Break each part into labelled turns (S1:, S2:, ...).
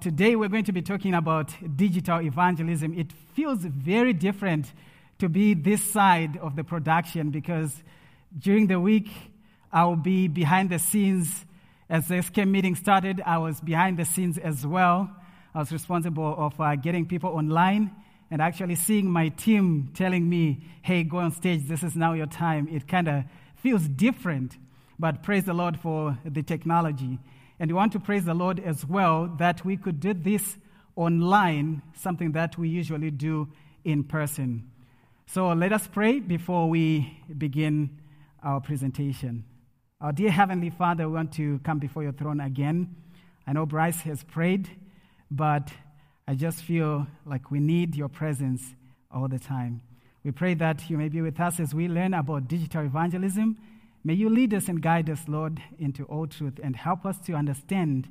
S1: Today we're going to be talking about digital evangelism. It feels very different to be this side of the production because during the week I'll be behind the scenes. As the SK meeting started, I was behind the scenes as well. I was responsible of uh, getting people online and actually seeing my team telling me, "Hey, go on stage. This is now your time." It kind of feels different, but praise the Lord for the technology. And we want to praise the Lord as well that we could do this online, something that we usually do in person. So let us pray before we begin our presentation. Our dear Heavenly Father, we want to come before your throne again. I know Bryce has prayed, but I just feel like we need your presence all the time. We pray that you may be with us as we learn about digital evangelism May you lead us and guide us, Lord, into all truth and help us to understand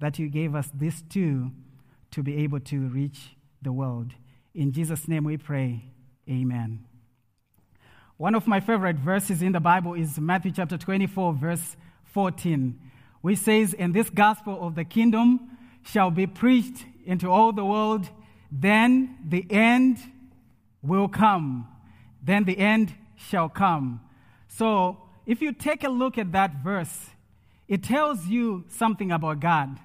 S1: that you gave us this too to be able to reach the world. In Jesus' name we pray. Amen. One of my favorite verses in the Bible is Matthew chapter 24, verse 14, which says, And this gospel of the kingdom shall be preached into all the world, then the end will come. Then the end shall come. So, if you take a look at that verse, it tells you something about God.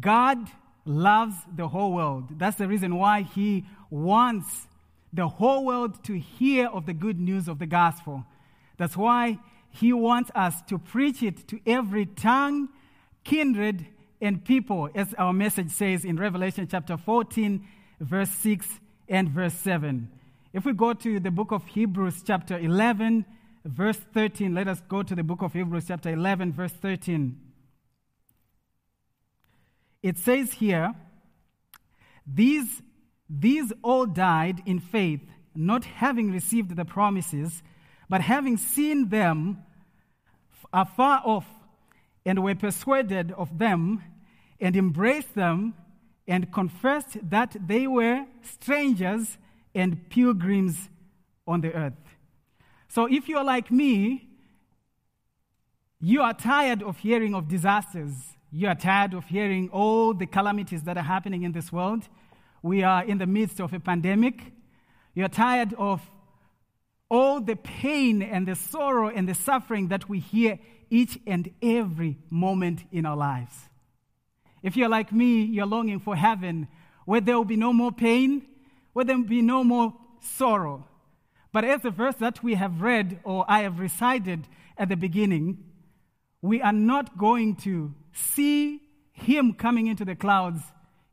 S1: God loves the whole world. That's the reason why He wants the whole world to hear of the good news of the gospel. That's why He wants us to preach it to every tongue, kindred, and people, as our message says in Revelation chapter 14, verse 6 and verse 7. If we go to the book of Hebrews, chapter 11, verse 13. Let us go to the book of Hebrews, chapter 11, verse 13. It says here, these, these all died in faith, not having received the promises, but having seen them afar off, and were persuaded of them, and embraced them, and confessed that they were strangers and pilgrims on the earth. So if you're like me, you are tired of hearing of disasters. You are tired of hearing all the calamities that are happening in this world. We are in the midst of a pandemic. You're tired of all the pain and the sorrow and the suffering that we hear each and every moment in our lives. If you're like me, you're longing for heaven where there will be no more pain, where there will be no more sorrow, but as the verse that we have read or I have recited at the beginning, we are not going to see him coming into the clouds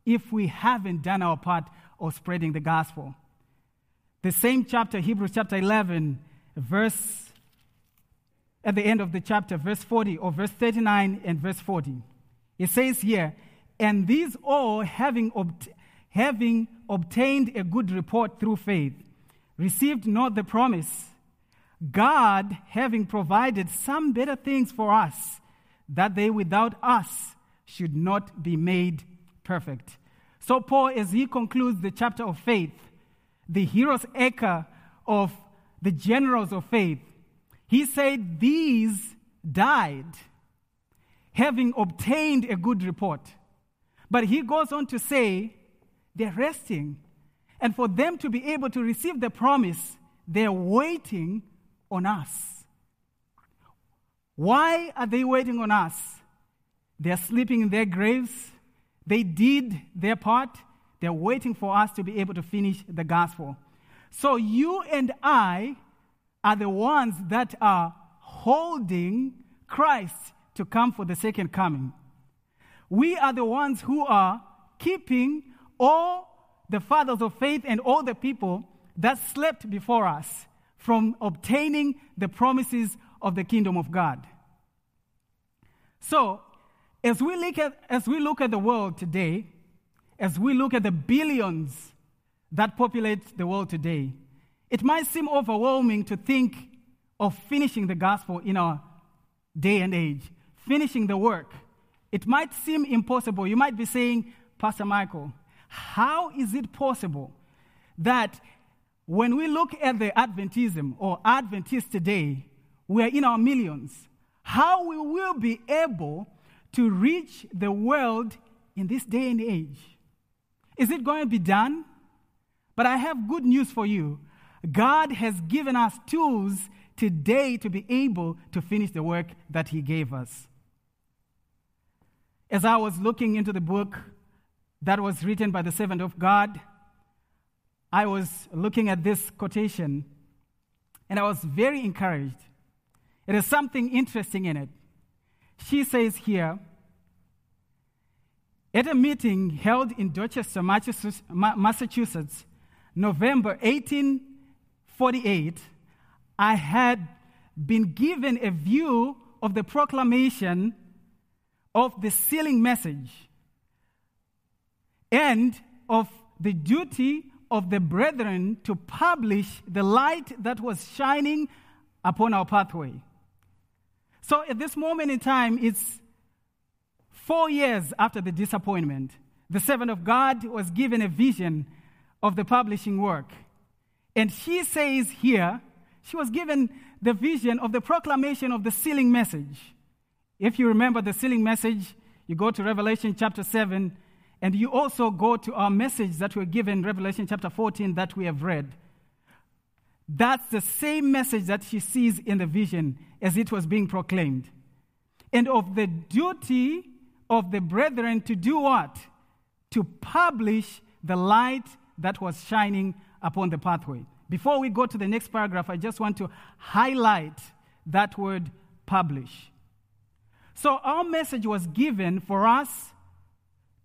S1: if we haven't done our part of spreading the gospel. The same chapter, Hebrews chapter 11, verse at the end of the chapter, verse 40 or verse 39 and verse 40. It says here, and these all having, obt- having obtained a good report through faith received not the promise, God having provided some better things for us, that they without us should not be made perfect. So, Paul, as he concludes the chapter of faith, the hero's echo of the generals of faith, he said, These died, having obtained a good report. But he goes on to say, They're resting and for them to be able to receive the promise, they're waiting on us. Why are they waiting on us? They're sleeping in their graves. They did their part. They're waiting for us to be able to finish the gospel. So you and I are the ones that are holding Christ to come for the second coming. We are the ones who are keeping all the fathers of faith and all the people that slept before us from obtaining the promises of the kingdom of God. So, as we look at, as we look at the world today, as we look at the billions that populate the world today, it might seem overwhelming to think of finishing the gospel in our day and age, finishing the work. It might seem impossible. You might be saying, Pastor Michael, how is it possible that when we look at the Adventism or Adventists today, we are in our millions? How we will be able to reach the world in this day and age? Is it going to be done? But I have good news for you. God has given us tools today to be able to finish the work that He gave us. As I was looking into the book that was written by the servant of God, I was looking at this quotation and I was very encouraged. It is something interesting in it. She says here, at a meeting held in Dorchester, Massachusetts, November 1848, I had been given a view of the proclamation of the sealing message and of the duty of the brethren to publish the light that was shining upon our pathway. So at this moment in time, it's four years after the disappointment. The servant of God was given a vision of the publishing work. And she says here, she was given the vision of the proclamation of the sealing message. If you remember the sealing message, you go to Revelation chapter 7, and you also go to our message that we're given, Revelation chapter 14, that we have read. That's the same message that she sees in the vision as it was being proclaimed. And of the duty of the brethren to do what? To publish the light that was shining upon the pathway. Before we go to the next paragraph, I just want to highlight that word publish. So, our message was given for us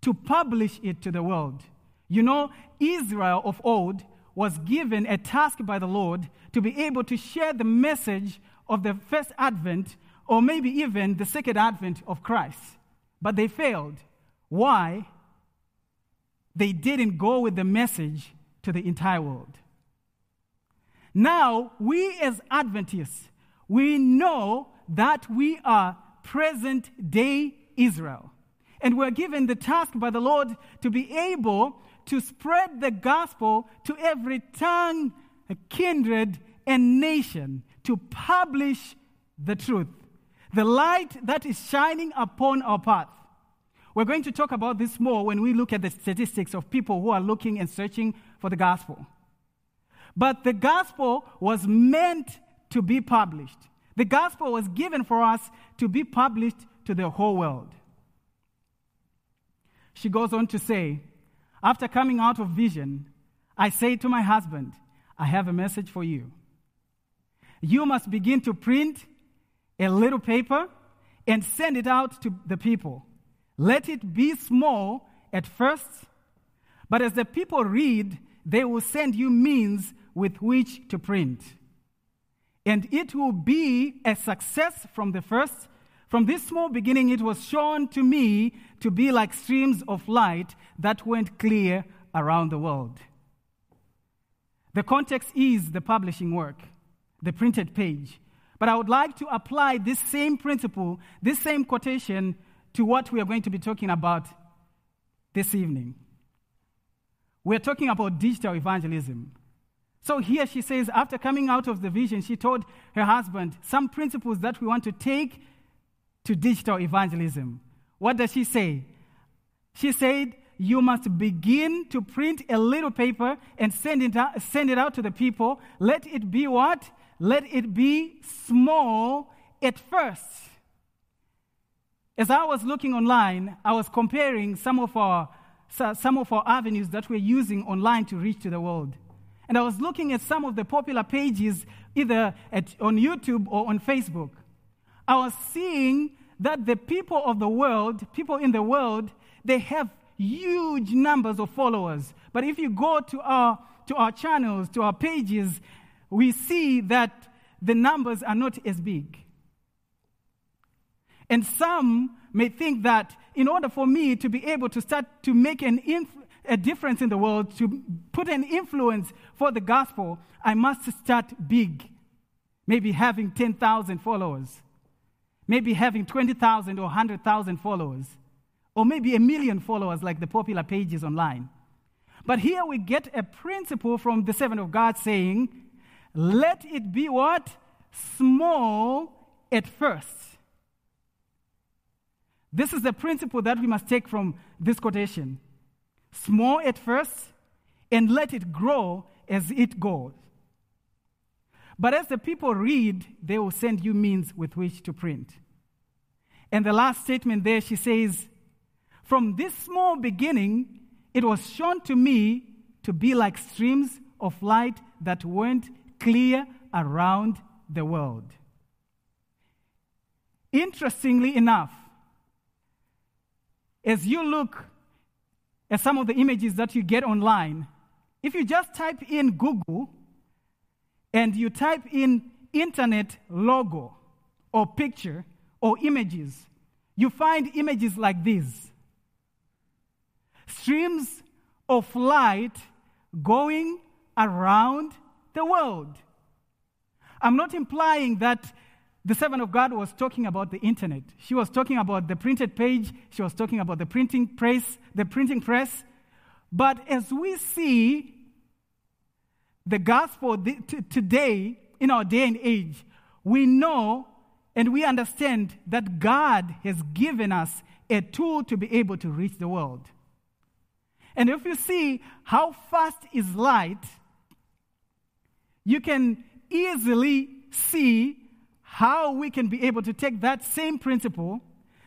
S1: to publish it to the world. You know, Israel of old was given a task by the Lord to be able to share the message of the first advent or maybe even the second advent of Christ. But they failed. Why? They didn't go with the message to the entire world. Now, we as Adventists, we know that we are present day Israel. And we're given the task by the Lord to be able to spread the gospel to every tongue, kindred, and nation, to publish the truth, the light that is shining upon our path. We're going to talk about this more when we look at the statistics of people who are looking and searching for the gospel. But the gospel was meant to be published. The gospel was given for us to be published to the whole world. She goes on to say, After coming out of vision, I say to my husband, I have a message for you. You must begin to print a little paper and send it out to the people. Let it be small at first, but as the people read, they will send you means with which to print. And it will be a success from the first. From this small beginning, it was shown to me to be like streams of light that went clear around the world. The context is the publishing work, the printed page. But I would like to apply this same principle, this same quotation to what we are going to be talking about this evening. We're talking about digital evangelism. So here she says, after coming out of the vision, she told her husband some principles that we want to take to digital evangelism. What does she say? She said, You must begin to print a little paper and send it out, send it out to the people. Let it be what? Let it be small at first. As I was looking online, I was comparing some of our, some of our avenues that we're using online to reach to the world. And I was looking at some of the popular pages, either at, on YouTube or on Facebook. I was seeing that the people of the world, people in the world, they have huge numbers of followers. But if you go to our, to our channels, to our pages, we see that the numbers are not as big. And some may think that in order for me to be able to start to make an inf- a difference in the world, to put an influence for the gospel, I must start big. Maybe having 10,000 followers, maybe having 20,000 or 100,000 followers, or maybe a million followers like the popular pages online. But here we get a principle from the servant of God saying, let it be what? Small at first. This is the principle that we must take from this quotation small at first, and let it grow as it goes. But as the people read, they will send you means with which to print. And the last statement there, she says, From this small beginning, it was shown to me to be like streams of light that went clear around the world. Interestingly enough, as you look at some of the images that you get online, if you just type in Google and you type in internet logo or picture or images, you find images like these streams of light going around the world. I'm not implying that the servant of God was talking about the internet. She was talking about the printed page, she was talking about the printing press, the printing press. But as we see the gospel today, in our day and age, we know and we understand that God has given us a tool to be able to reach the world. And if you see how fast is light, you can easily see how we can be able to take that same principle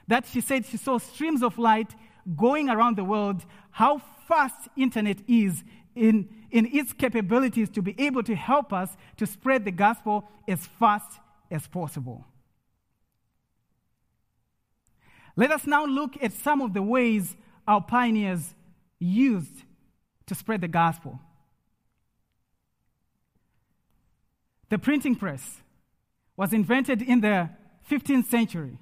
S1: that she said she saw streams of light going around the world, how fast internet is in, in its capabilities to be able to help us to spread the gospel as fast as possible. Let us now look at some of the ways our pioneers used to spread the gospel. The printing press was invented in the 15th century.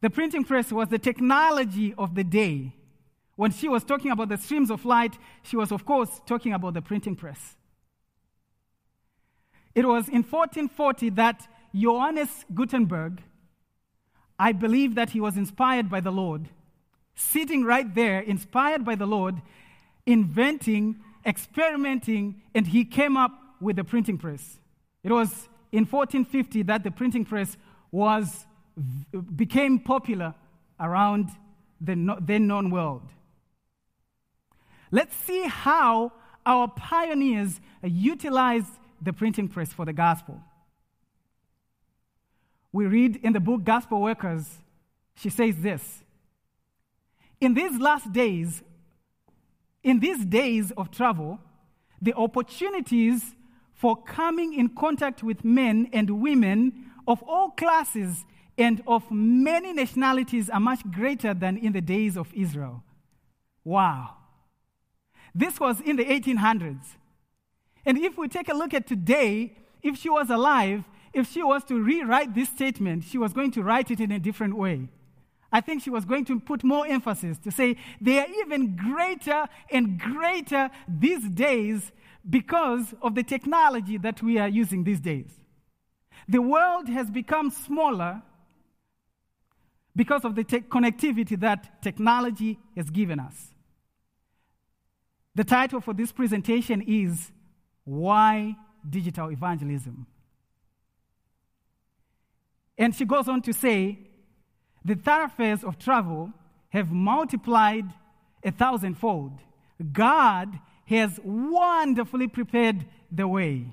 S1: The printing press was the technology of the day. When she was talking about the streams of light, she was, of course, talking about the printing press. It was in 1440 that Johannes Gutenberg, I believe that he was inspired by the Lord, sitting right there, inspired by the Lord, inventing, experimenting, and he came up with the printing press. It was in 1450 that the printing press was, became popular around the then known world. Let's see how our pioneers utilized the printing press for the gospel. We read in the book Gospel Workers, she says this In these last days, in these days of travel, the opportunities for coming in contact with men and women of all classes and of many nationalities are much greater than in the days of Israel. Wow. This was in the 1800s. And if we take a look at today, if she was alive, if she was to rewrite this statement, she was going to write it in a different way. I think she was going to put more emphasis to say they are even greater and greater these days because of the technology that we are using these days. The world has become smaller because of the te- connectivity that technology has given us. The title for this presentation is Why Digital Evangelism? And she goes on to say the thoroughfares of travel have multiplied a thousandfold. God has wonderfully prepared the way.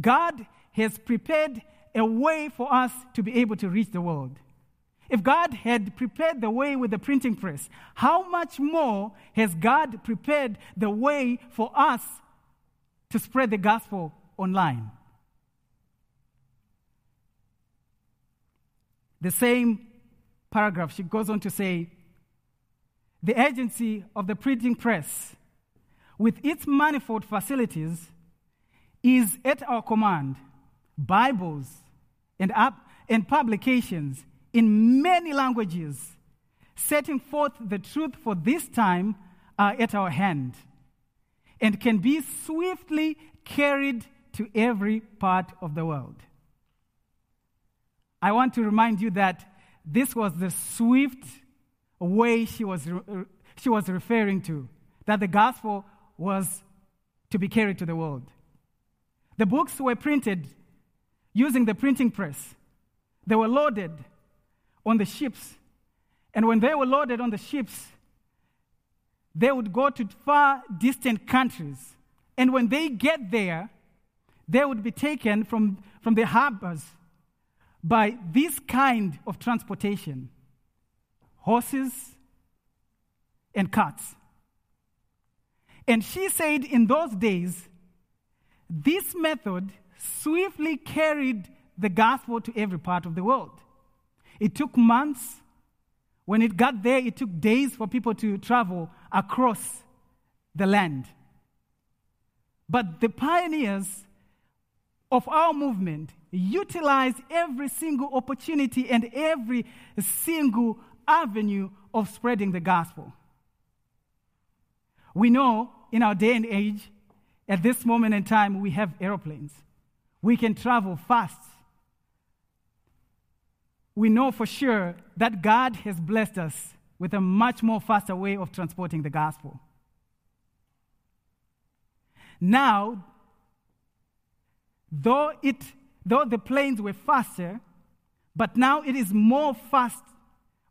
S1: God has prepared a way for us to be able to reach the world. If God had prepared the way with the printing press, how much more has God prepared the way for us to spread the gospel online? The same paragraph, she goes on to say the agency of the printing press, with its manifold facilities, is at our command. Bibles and, up, and publications in many languages, setting forth the truth for this time are at our hand and can be swiftly carried to every part of the world. I want to remind you that this was the swift way she was, she was referring to, that the gospel was to be carried to the world. The books were printed using the printing press, they were loaded on the ships And when they were loaded on the ships, they would go to far distant countries. And when they get there, they would be taken from, from the harbors by this kind of transportation horses and carts. And she said in those days, this method swiftly carried the gospel to every part of the world. It took months. When it got there, it took days for people to travel across the land. But the pioneers of our movement utilized every single opportunity and every single avenue of spreading the gospel. We know in our day and age, at this moment in time, we have aeroplanes. We can travel fast. We know for sure that God has blessed us with a much more faster way of transporting the gospel. Now, though, it, though the planes were faster, but now it is more fast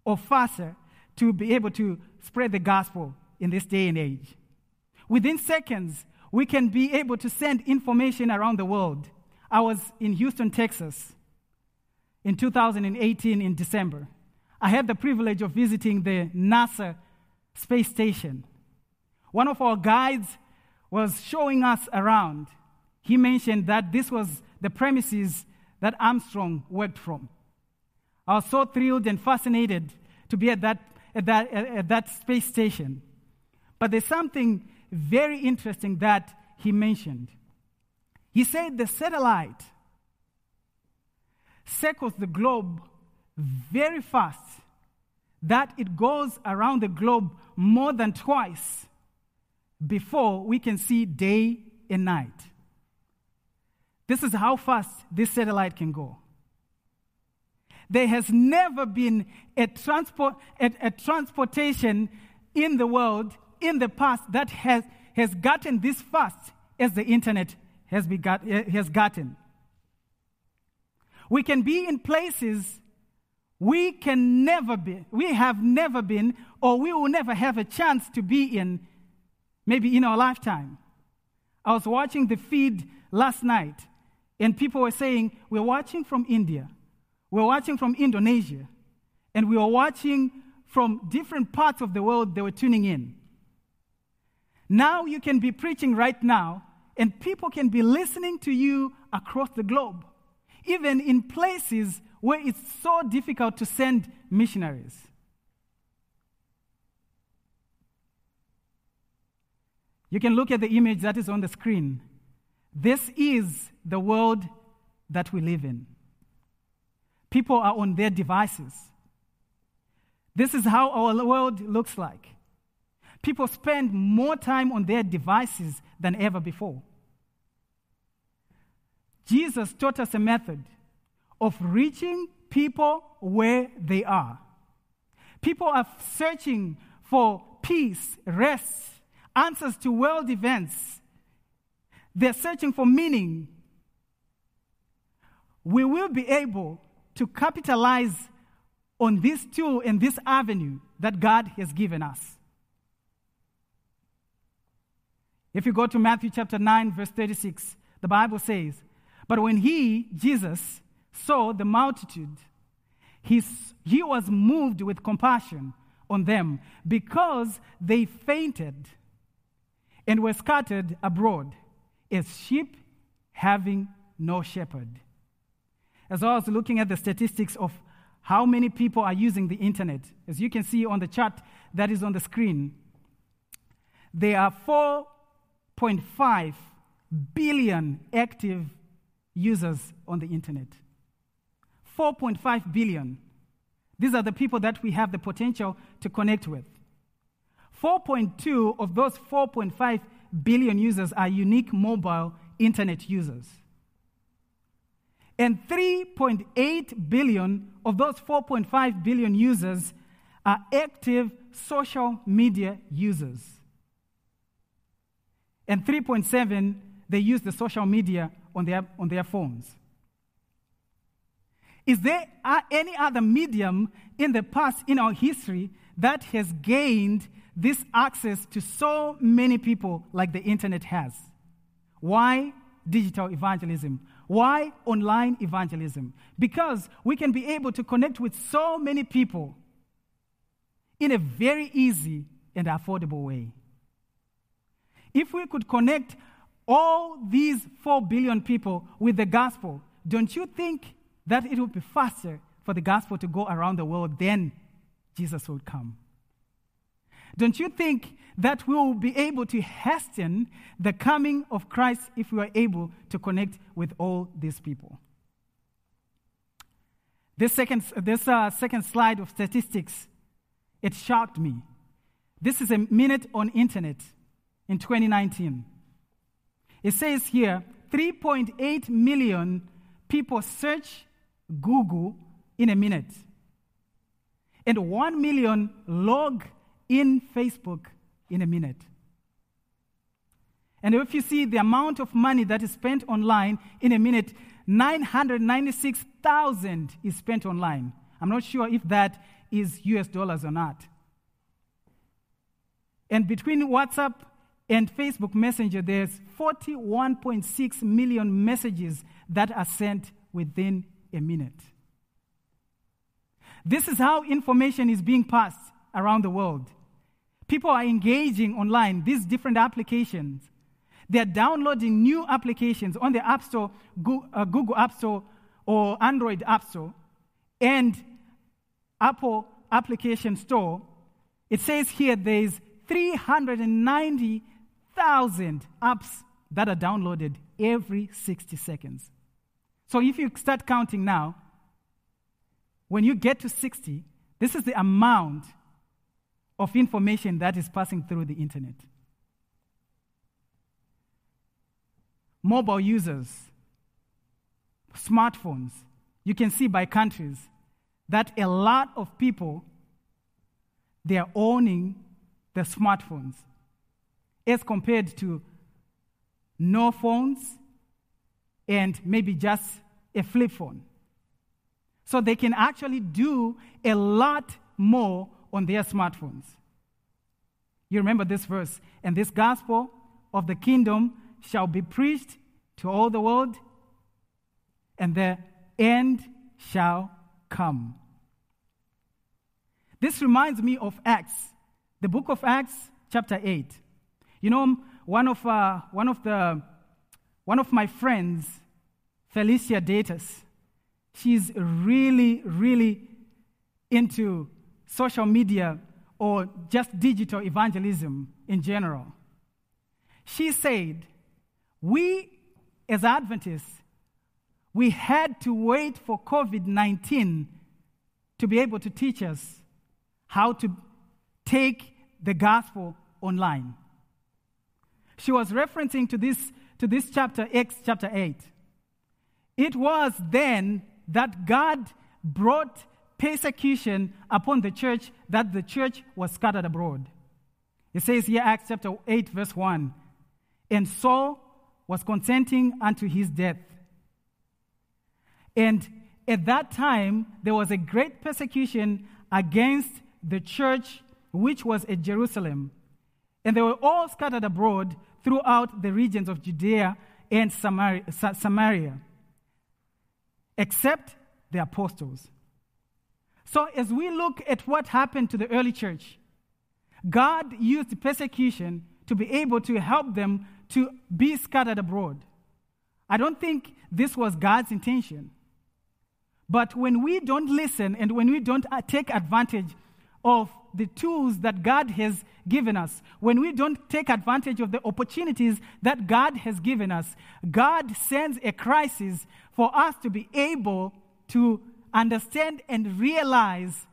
S1: or faster to be able to spread the gospel in this day and age. Within seconds, we can be able to send information around the world. I was in Houston, Texas in 2018 in December. I had the privilege of visiting the NASA space station. One of our guides was showing us around. He mentioned that this was the premises that Armstrong worked from. I was so thrilled and fascinated to be at that, at that, at that space station. But there's something very interesting that he mentioned. He said the satellite circles the globe very fast, that it goes around the globe more than twice before we can see day and night. This is how fast this satellite can go. There has never been a, transport, a, a transportation in the world in the past that has, has gotten this fast as the internet has, begot, eh, has gotten. We can be in places we can never be, we have never been, or we will never have a chance to be in, maybe in our lifetime. I was watching the feed last night, and people were saying, We're watching from India, we're watching from Indonesia, and we are watching from different parts of the world they were tuning in. Now you can be preaching right now, and people can be listening to you across the globe, even in places where it's so difficult to send missionaries. You can look at the image that is on the screen. This is the world that we live in. People are on their devices. This is how our world looks like. People spend more time on their devices than ever before. Jesus taught us a method of reaching people where they are. People are searching for peace, rest, answers to world events. They're searching for meaning. We will be able to capitalize on this tool and this avenue that God has given us. If you go to Matthew chapter 9, verse 36, the Bible says, But when he, Jesus, saw the multitude, he, he was moved with compassion on them because they fainted and were scattered abroad as sheep having no shepherd. As I was looking at the statistics of how many people are using the internet, as you can see on the chart that is on the screen, there are 4.5 billion active users on the internet. 4.5 billion. These are the people that we have the potential to connect with. 4.2 of those 4.5 billion users are unique mobile internet users. And 3.8 billion of those 4.5 billion users are active social media users. And 3.7, they use the social media on their, on their phones. Is there any other medium in the past, in our history, that has gained this access to so many people like the internet has? Why digital evangelism? Why online evangelism? Because we can be able to connect with so many people in a very easy and affordable way. If we could connect all these 4 billion people with the gospel, don't you think that it would be faster for the gospel to go around the world than Jesus would come? Don't you think that we will be able to hasten the coming of Christ if we are able to connect with all these people? This second, this, uh, second slide of statistics, it shocked me. This is a minute on internet in 2019. It says here 3.8 million people search Google in a minute, and 1 million log in Facebook in a minute. And if you see the amount of money that is spent online in a minute, 996,000 is spent online. I'm not sure if that is US dollars or not. And between WhatsApp and Facebook Messenger, there's 41.6 million messages that are sent within a minute. This is how information is being passed around the world. People are engaging online, these different applications. They're downloading new applications on the App Store, uh, Google App Store, or Android App Store, and Apple Application Store. It says here there's 390,000 apps that are downloaded every 60 seconds. So if you start counting now, when you get to 60, this is the amount of information that is passing through the internet. Mobile users, smartphones, you can see by countries that a lot of people they are owning the smartphones as compared to no phones and maybe just a flip phone. So they can actually do a lot more on their smartphones. You remember this verse, and this gospel of the kingdom shall be preached to all the world, and the end shall come. This reminds me of Acts, the book of Acts, chapter 8. You know, one of, uh, one of, the, one of my friends, Felicia Datus, she's really, really into social media or just digital evangelism in general. She said, We as Adventists, we had to wait for COVID 19 to be able to teach us how to take the gospel online. She was referencing to this, to this chapter, Acts chapter 8. It was then that God brought persecution upon the church that the church was scattered abroad. It says here, Acts chapter 8, verse 1 And Saul was consenting unto his death. And at that time, there was a great persecution against the church which was at Jerusalem. And they were all scattered abroad throughout the regions of Judea and Samaria, except the apostles. So, as we look at what happened to the early church, God used persecution to be able to help them to be scattered abroad. I don't think this was God's intention. But when we don't listen and when we don't uh, take advantage of the tools that God has given us, when we don't take advantage of the opportunities that God has given us, God sends a crisis for us to be able to understand and realize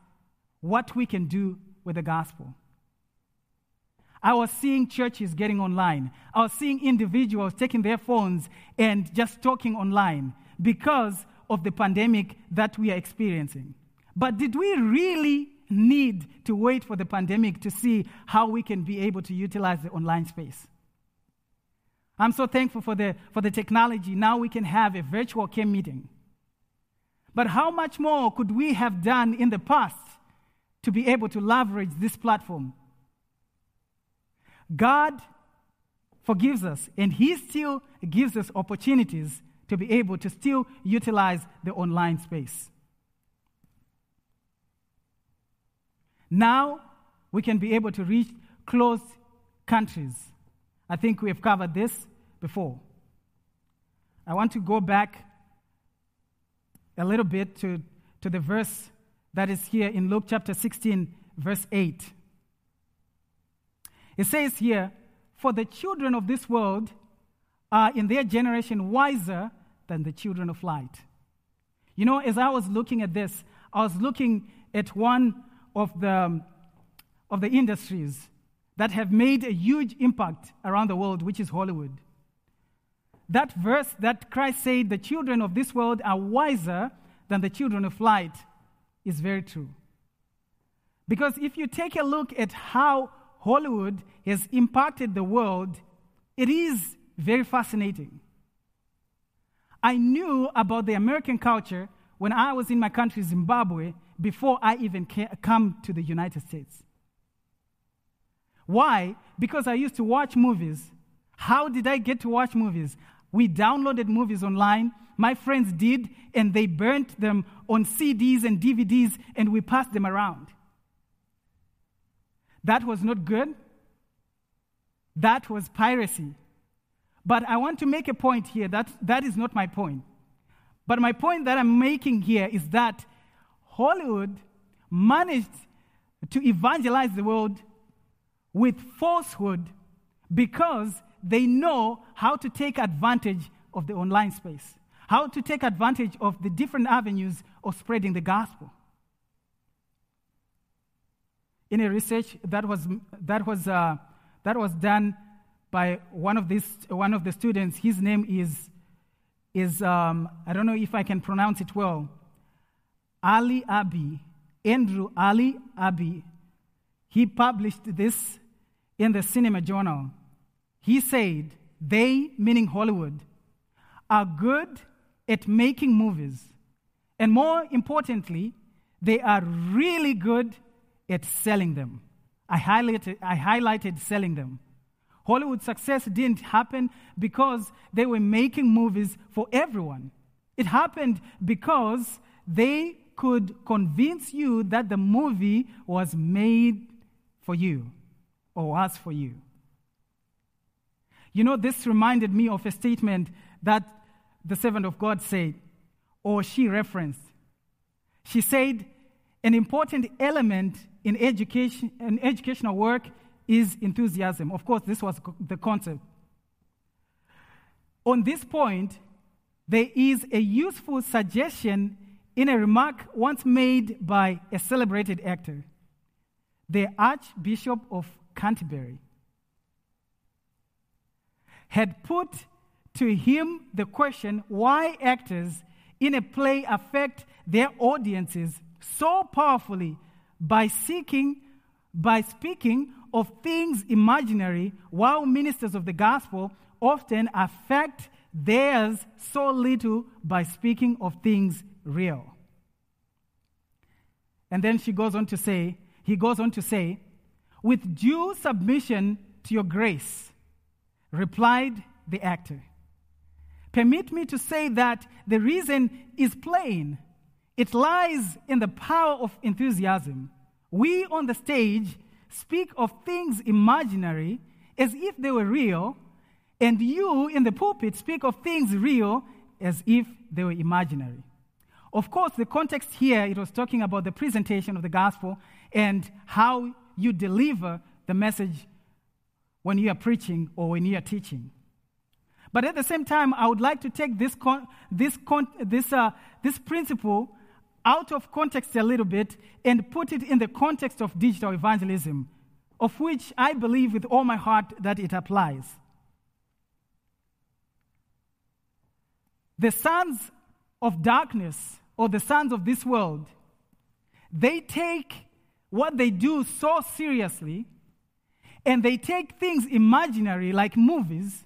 S1: what we can do with the gospel. I was seeing churches getting online. I was seeing individuals taking their phones and just talking online because of the pandemic that we are experiencing. But did we really need to wait for the pandemic to see how we can be able to utilize the online space? I'm so thankful for the, for the technology. Now we can have a virtual camp meeting. But how much more could we have done in the past to be able to leverage this platform? God forgives us, and He still gives us opportunities to be able to still utilize the online space. Now we can be able to reach closed countries. I think we have covered this before. I want to go back a little bit to, to the verse that is here in Luke chapter 16, verse 8. It says here, For the children of this world are in their generation wiser than the children of light. You know, as I was looking at this, I was looking at one of the, of the industries that have made a huge impact around the world, which is Hollywood. That verse that Christ said, the children of this world are wiser than the children of light, is very true. Because if you take a look at how Hollywood has impacted the world, it is very fascinating. I knew about the American culture when I was in my country, Zimbabwe, before I even came, come to the United States. Why? Because I used to watch movies. How did I get to watch movies? We downloaded movies online. My friends did, and they burnt them on CDs and DVDs, and we passed them around. That was not good. That was piracy. But I want to make a point here that that is not my point. But my point that I'm making here is that Hollywood managed to evangelize the world with falsehood because they know how to take advantage of the online space, how to take advantage of the different avenues of spreading the gospel. In a research that was, that was, uh, that was done by one of, these, one of the students, his name is, is um, I don't know if I can pronounce it well, Ali Abi, Andrew Ali Abi, he published this in the Cinema Journal. He said, They, meaning Hollywood, are good at making movies. And more importantly, they are really good at selling them. I highlighted, I highlighted selling them. Hollywood success didn't happen because they were making movies for everyone. It happened because they could convince you that the movie was made for you or was for you. You know, this reminded me of a statement that the servant of God said, or she referenced. She said, an important element in education in educational work is enthusiasm. Of course, this was the concept. On this point, there is a useful suggestion in a remark once made by a celebrated actor, the Archbishop of Canterbury, had put to him the question why actors in a play affect their audiences so powerfully by seeking by speaking of things imaginary while ministers of the gospel often affect theirs so little by speaking of things real. And then she goes on to say, he goes on to say, with due submission to your grace, replied the actor. Permit me to say that the reason is plain. It lies in the power of enthusiasm. We on the stage speak of things imaginary as if they were real, and you in the pulpit speak of things real as if they were imaginary. Of course, the context here, it was talking about the presentation of the gospel and how you deliver the message when you are preaching or when you are teaching. But at the same time, I would like to take this, con- this, con- this, uh, this principle out of context a little bit and put it in the context of digital evangelism, of which I believe with all my heart that it applies. The sons of darkness or the sons of this world, they take what they do so seriously and they take things imaginary like movies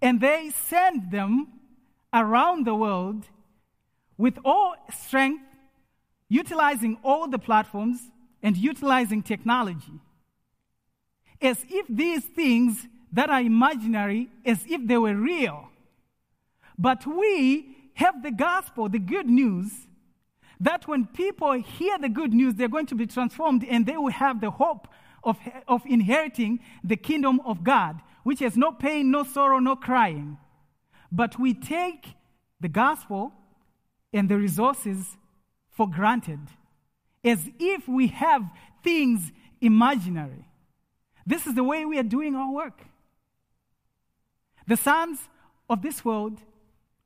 S1: and they send them around the world with all strength, utilizing all the platforms and utilizing technology, as if these things that are imaginary, as if they were real. But we have the gospel, the good news, that when people hear the good news, they're going to be transformed and they will have the hope of, of inheriting the kingdom of God, which has no pain, no sorrow, no crying. But we take the gospel and the resources for granted as if we have things imaginary. This is the way we are doing our work. The sons of this world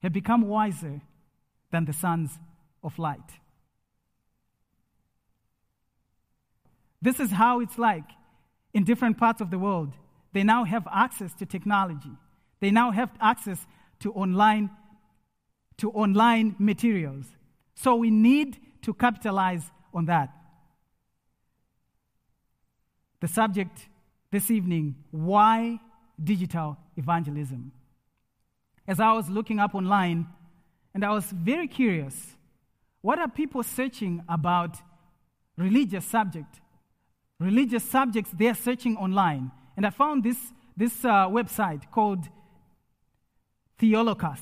S1: have become wiser than the sons of light. This is how it's like in different parts of the world. They now have access to technology. They now have access to online to online materials. So we need to capitalize on that. The subject this evening why digital evangelism? As I was looking up online, and I was very curious what are people searching about religious subject? Religious subjects they're searching online. And I found this, this uh, website called Theolocus.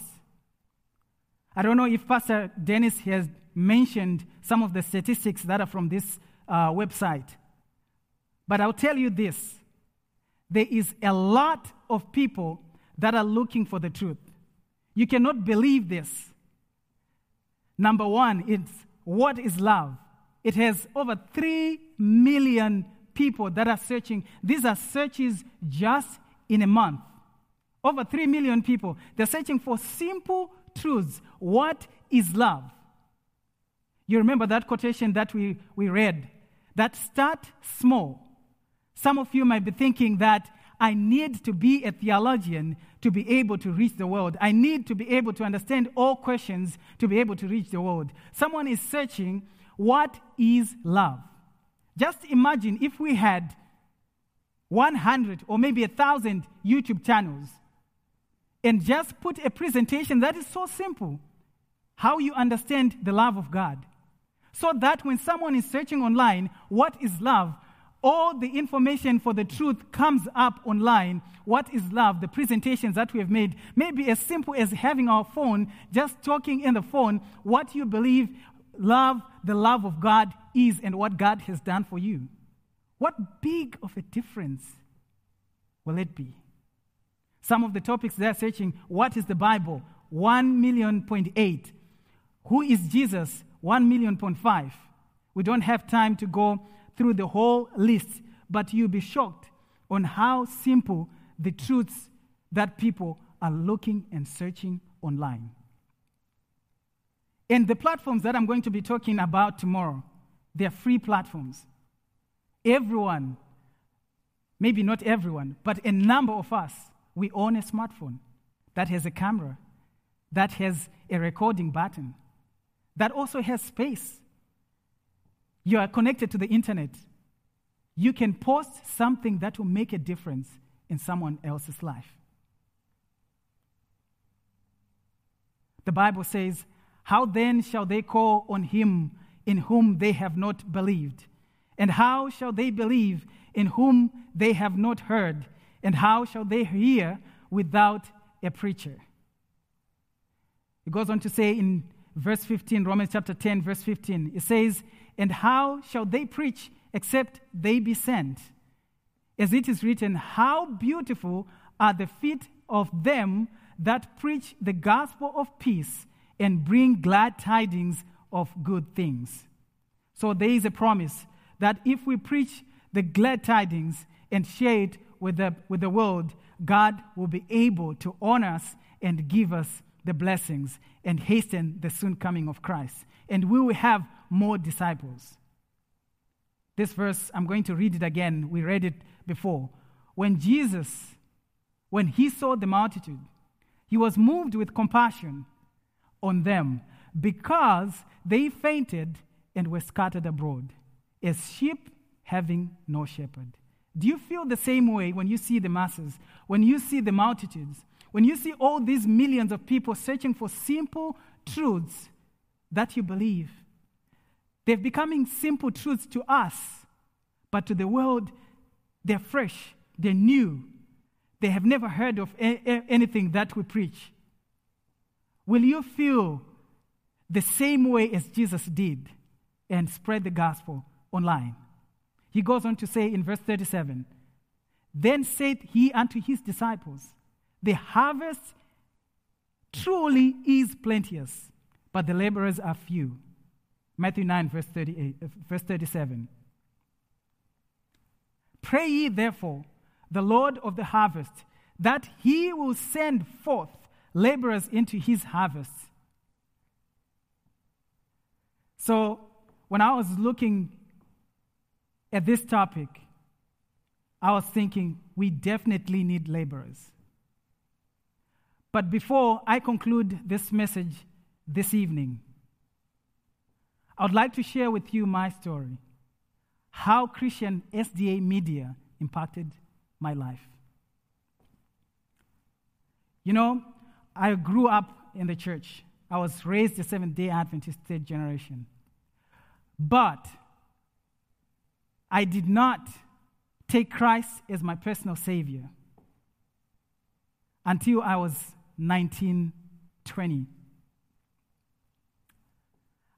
S1: I don't know if Pastor Dennis has mentioned some of the statistics that are from this uh, website. But I'll tell you this there is a lot of people that are looking for the truth. You cannot believe this. Number one, it's what is love? It has over 3 million people that are searching. These are searches just in a month. Over 3 million people. They're searching for simple truths. What is love? You remember that quotation that we, we read? That start small. Some of you might be thinking that I need to be a theologian to be able to reach the world. I need to be able to understand all questions to be able to reach the world. Someone is searching what is love? Just imagine if we had 100 or maybe 1,000 YouTube channels and just put a presentation that is so simple how you understand the love of God. So that when someone is searching online, what is love? All the information for the truth comes up online. What is love? The presentations that we have made may be as simple as having our phone, just talking in the phone, what you believe love, the love of God is, and what God has done for you. What big of a difference will it be? Some of the topics they're searching what is the Bible? 1 million point eight. Who is Jesus? 1 million point five. We don't have time to go through the whole list, but you'll be shocked on how simple the truths that people are looking and searching online. And the platforms that I'm going to be talking about tomorrow, they're free platforms. Everyone, maybe not everyone, but a number of us we own a smartphone that has a camera, that has a recording button, that also has space. You are connected to the internet. You can post something that will make a difference in someone else's life. The Bible says, How then shall they call on him in whom they have not believed? And how shall they believe in whom they have not heard? And how shall they hear without a preacher? It goes on to say in verse 15, Romans chapter 10, verse 15, it says, And how shall they preach except they be sent? As it is written, How beautiful are the feet of them that preach the gospel of peace and bring glad tidings of good things. So there is a promise that if we preach the glad tidings and share it with the, with the world, God will be able to honor us and give us the blessings and hasten the soon coming of Christ. And we will have more disciples. This verse, I'm going to read it again. We read it before. When Jesus, when he saw the multitude, he was moved with compassion on them because they fainted and were scattered abroad as sheep having no shepherd. Do you feel the same way when you see the masses, when you see the multitudes, when you see all these millions of people searching for simple truths that you believe. They're becoming simple truths to us, but to the world, they're fresh, they're new. They have never heard of anything that we preach. Will you feel the same way as Jesus did and spread the gospel online? He goes on to say in verse 37 Then said he unto his disciples, The harvest truly is plenteous, but the laborers are few. Matthew 9, verse, 38, uh, verse 37. Pray ye therefore the Lord of the harvest that he will send forth laborers into his harvest. So, when I was looking at this topic, I was thinking we definitely need laborers. But before I conclude this message this evening, I would like to share with you my story how Christian SDA media impacted my life. You know, I grew up in the church. I was raised a Seventh day Adventist third generation. But I did not take Christ as my personal Savior until I was 19, 20.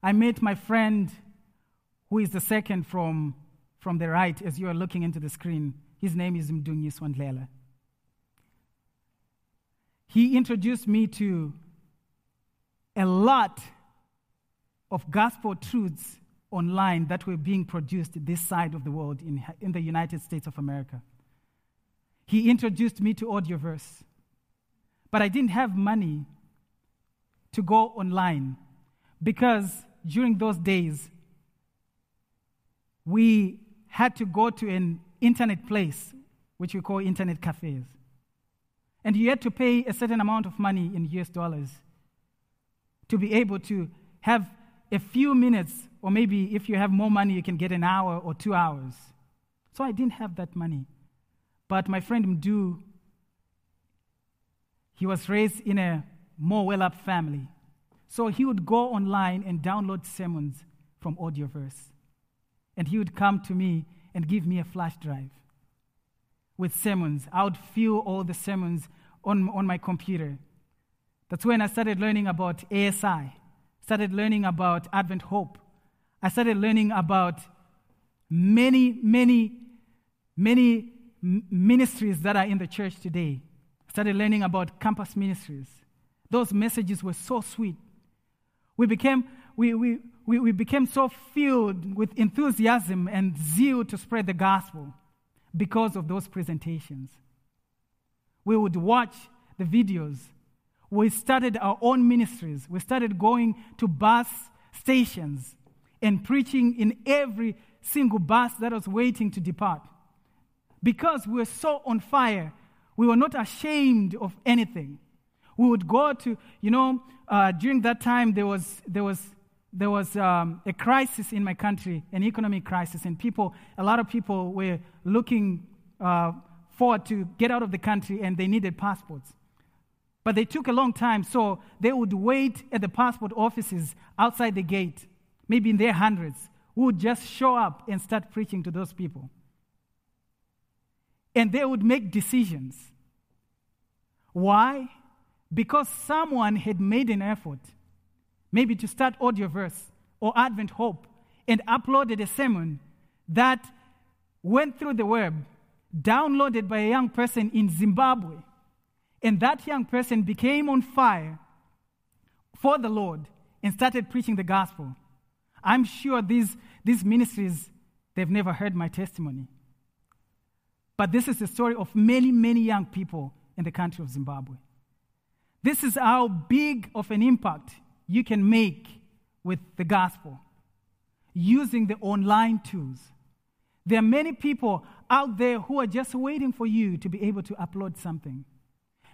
S1: I met my friend, who is the second from, from the right as you are looking into the screen. His name is Mdungi Swandlela. He introduced me to a lot of gospel truths online that were being produced this side of the world in, in the United States of America. He introduced me to Audioverse. But I didn't have money to go online because during those days, we had to go to an internet place, which we call internet cafes. And you had to pay a certain amount of money in US dollars to be able to have a few minutes, or maybe if you have more money, you can get an hour or two hours. So I didn't have that money. But my friend Mdu, he was raised in a more well up family. So he would go online and download sermons from Audioverse. And he would come to me and give me a flash drive with sermons. I would fill all the sermons on, on my computer. That's when I started learning about ASI, started learning about Advent Hope. I started learning about many, many, many ministries that are in the church today. Started learning about campus ministries. Those messages were so sweet. We became, we, we, we, we became so filled with enthusiasm and zeal to spread the gospel because of those presentations. We would watch the videos. We started our own ministries. We started going to bus stations and preaching in every single bus that was waiting to depart. Because we were so on fire, we were not ashamed of anything. We would go to, you know, uh, during that time there was, there was, there was um, a crisis in my country, an economic crisis, and people, a lot of people were looking uh, forward to get out of the country and they needed passports. But they took a long time, so they would wait at the passport offices outside the gate, maybe in their hundreds, who would just show up and start preaching to those people. And they would make decisions. Why? because someone had made an effort, maybe to start Audioverse or Advent Hope, and uploaded a sermon that went through the web, downloaded by a young person in Zimbabwe, and that young person became on fire for the Lord and started preaching the gospel. I'm sure these, these ministries, they've never heard my testimony. But this is the story of many, many young people in the country of Zimbabwe. This is how big of an impact you can make with the gospel using the online tools. There are many people out there who are just waiting for you to be able to upload something.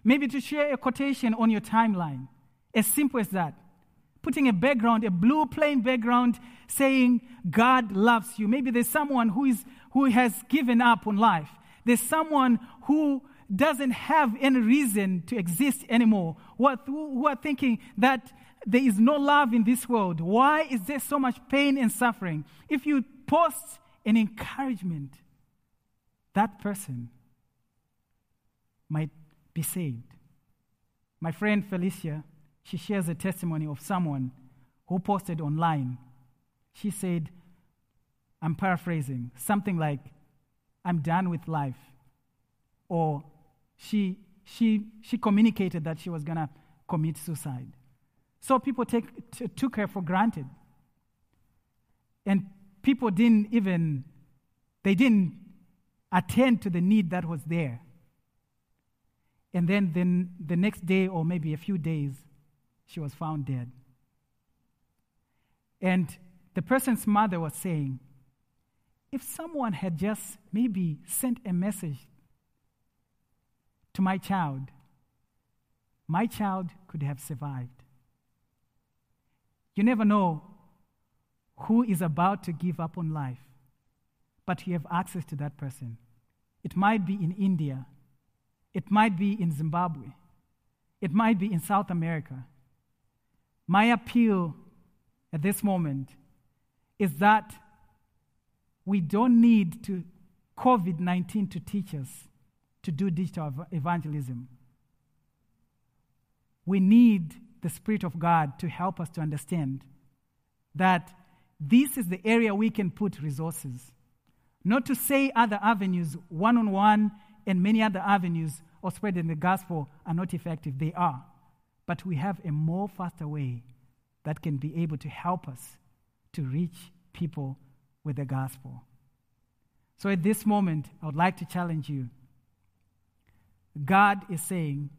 S1: Maybe to share a quotation on your timeline. As simple as that. Putting a background, a blue plain background, saying, God loves you. Maybe there's someone who, is, who has given up on life. There's someone who doesn't have any reason to exist anymore, who are, who are thinking that there is no love in this world? Why is there so much pain and suffering? If you post an encouragement, that person might be saved. My friend Felicia, she shares a testimony of someone who posted online. She said, I'm paraphrasing, something like, I'm done with life. Or she, she, she communicated that she was going to commit suicide. So people take, t- took her for granted. And people didn't even, they didn't attend to the need that was there. And then, then the next day, or maybe a few days, she was found dead. And the person's mother was saying, if someone had just maybe sent a message to my child, my child could have survived. You never know who is about to give up on life, but you have access to that person. It might be in India, it might be in Zimbabwe, it might be in South America. My appeal at this moment is that we don't need to COVID 19 to teach us to do digital evangelism. We need the Spirit of God to help us to understand that this is the area we can put resources. Not to say other avenues, one on one, and many other avenues of spreading the gospel are not effective. They are. But we have a more faster way that can be able to help us to reach people with the gospel. So at this moment, I would like to challenge you. God is saying,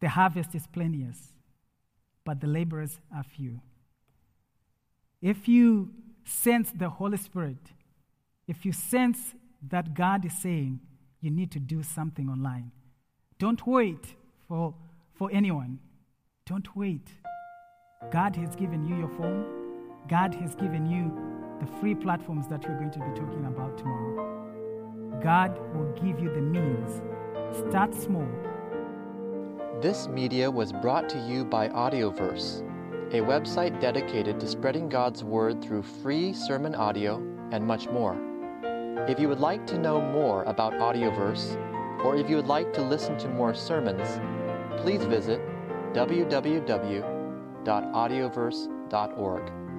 S1: the harvest is plenteous, but the laborers are few. If you sense the Holy Spirit, if you sense that God is saying you need to do something online, don't wait for, for anyone. Don't wait. God has given you your phone, God has given you the free platforms that we're going to be talking about tomorrow. God will give you the means. Start small.
S2: This media was brought to you by Audioverse, a website dedicated to spreading God's Word through free sermon audio and much more. If you would like to know more about Audioverse, or if you would like to listen to more sermons, please visit www.audioverse.org.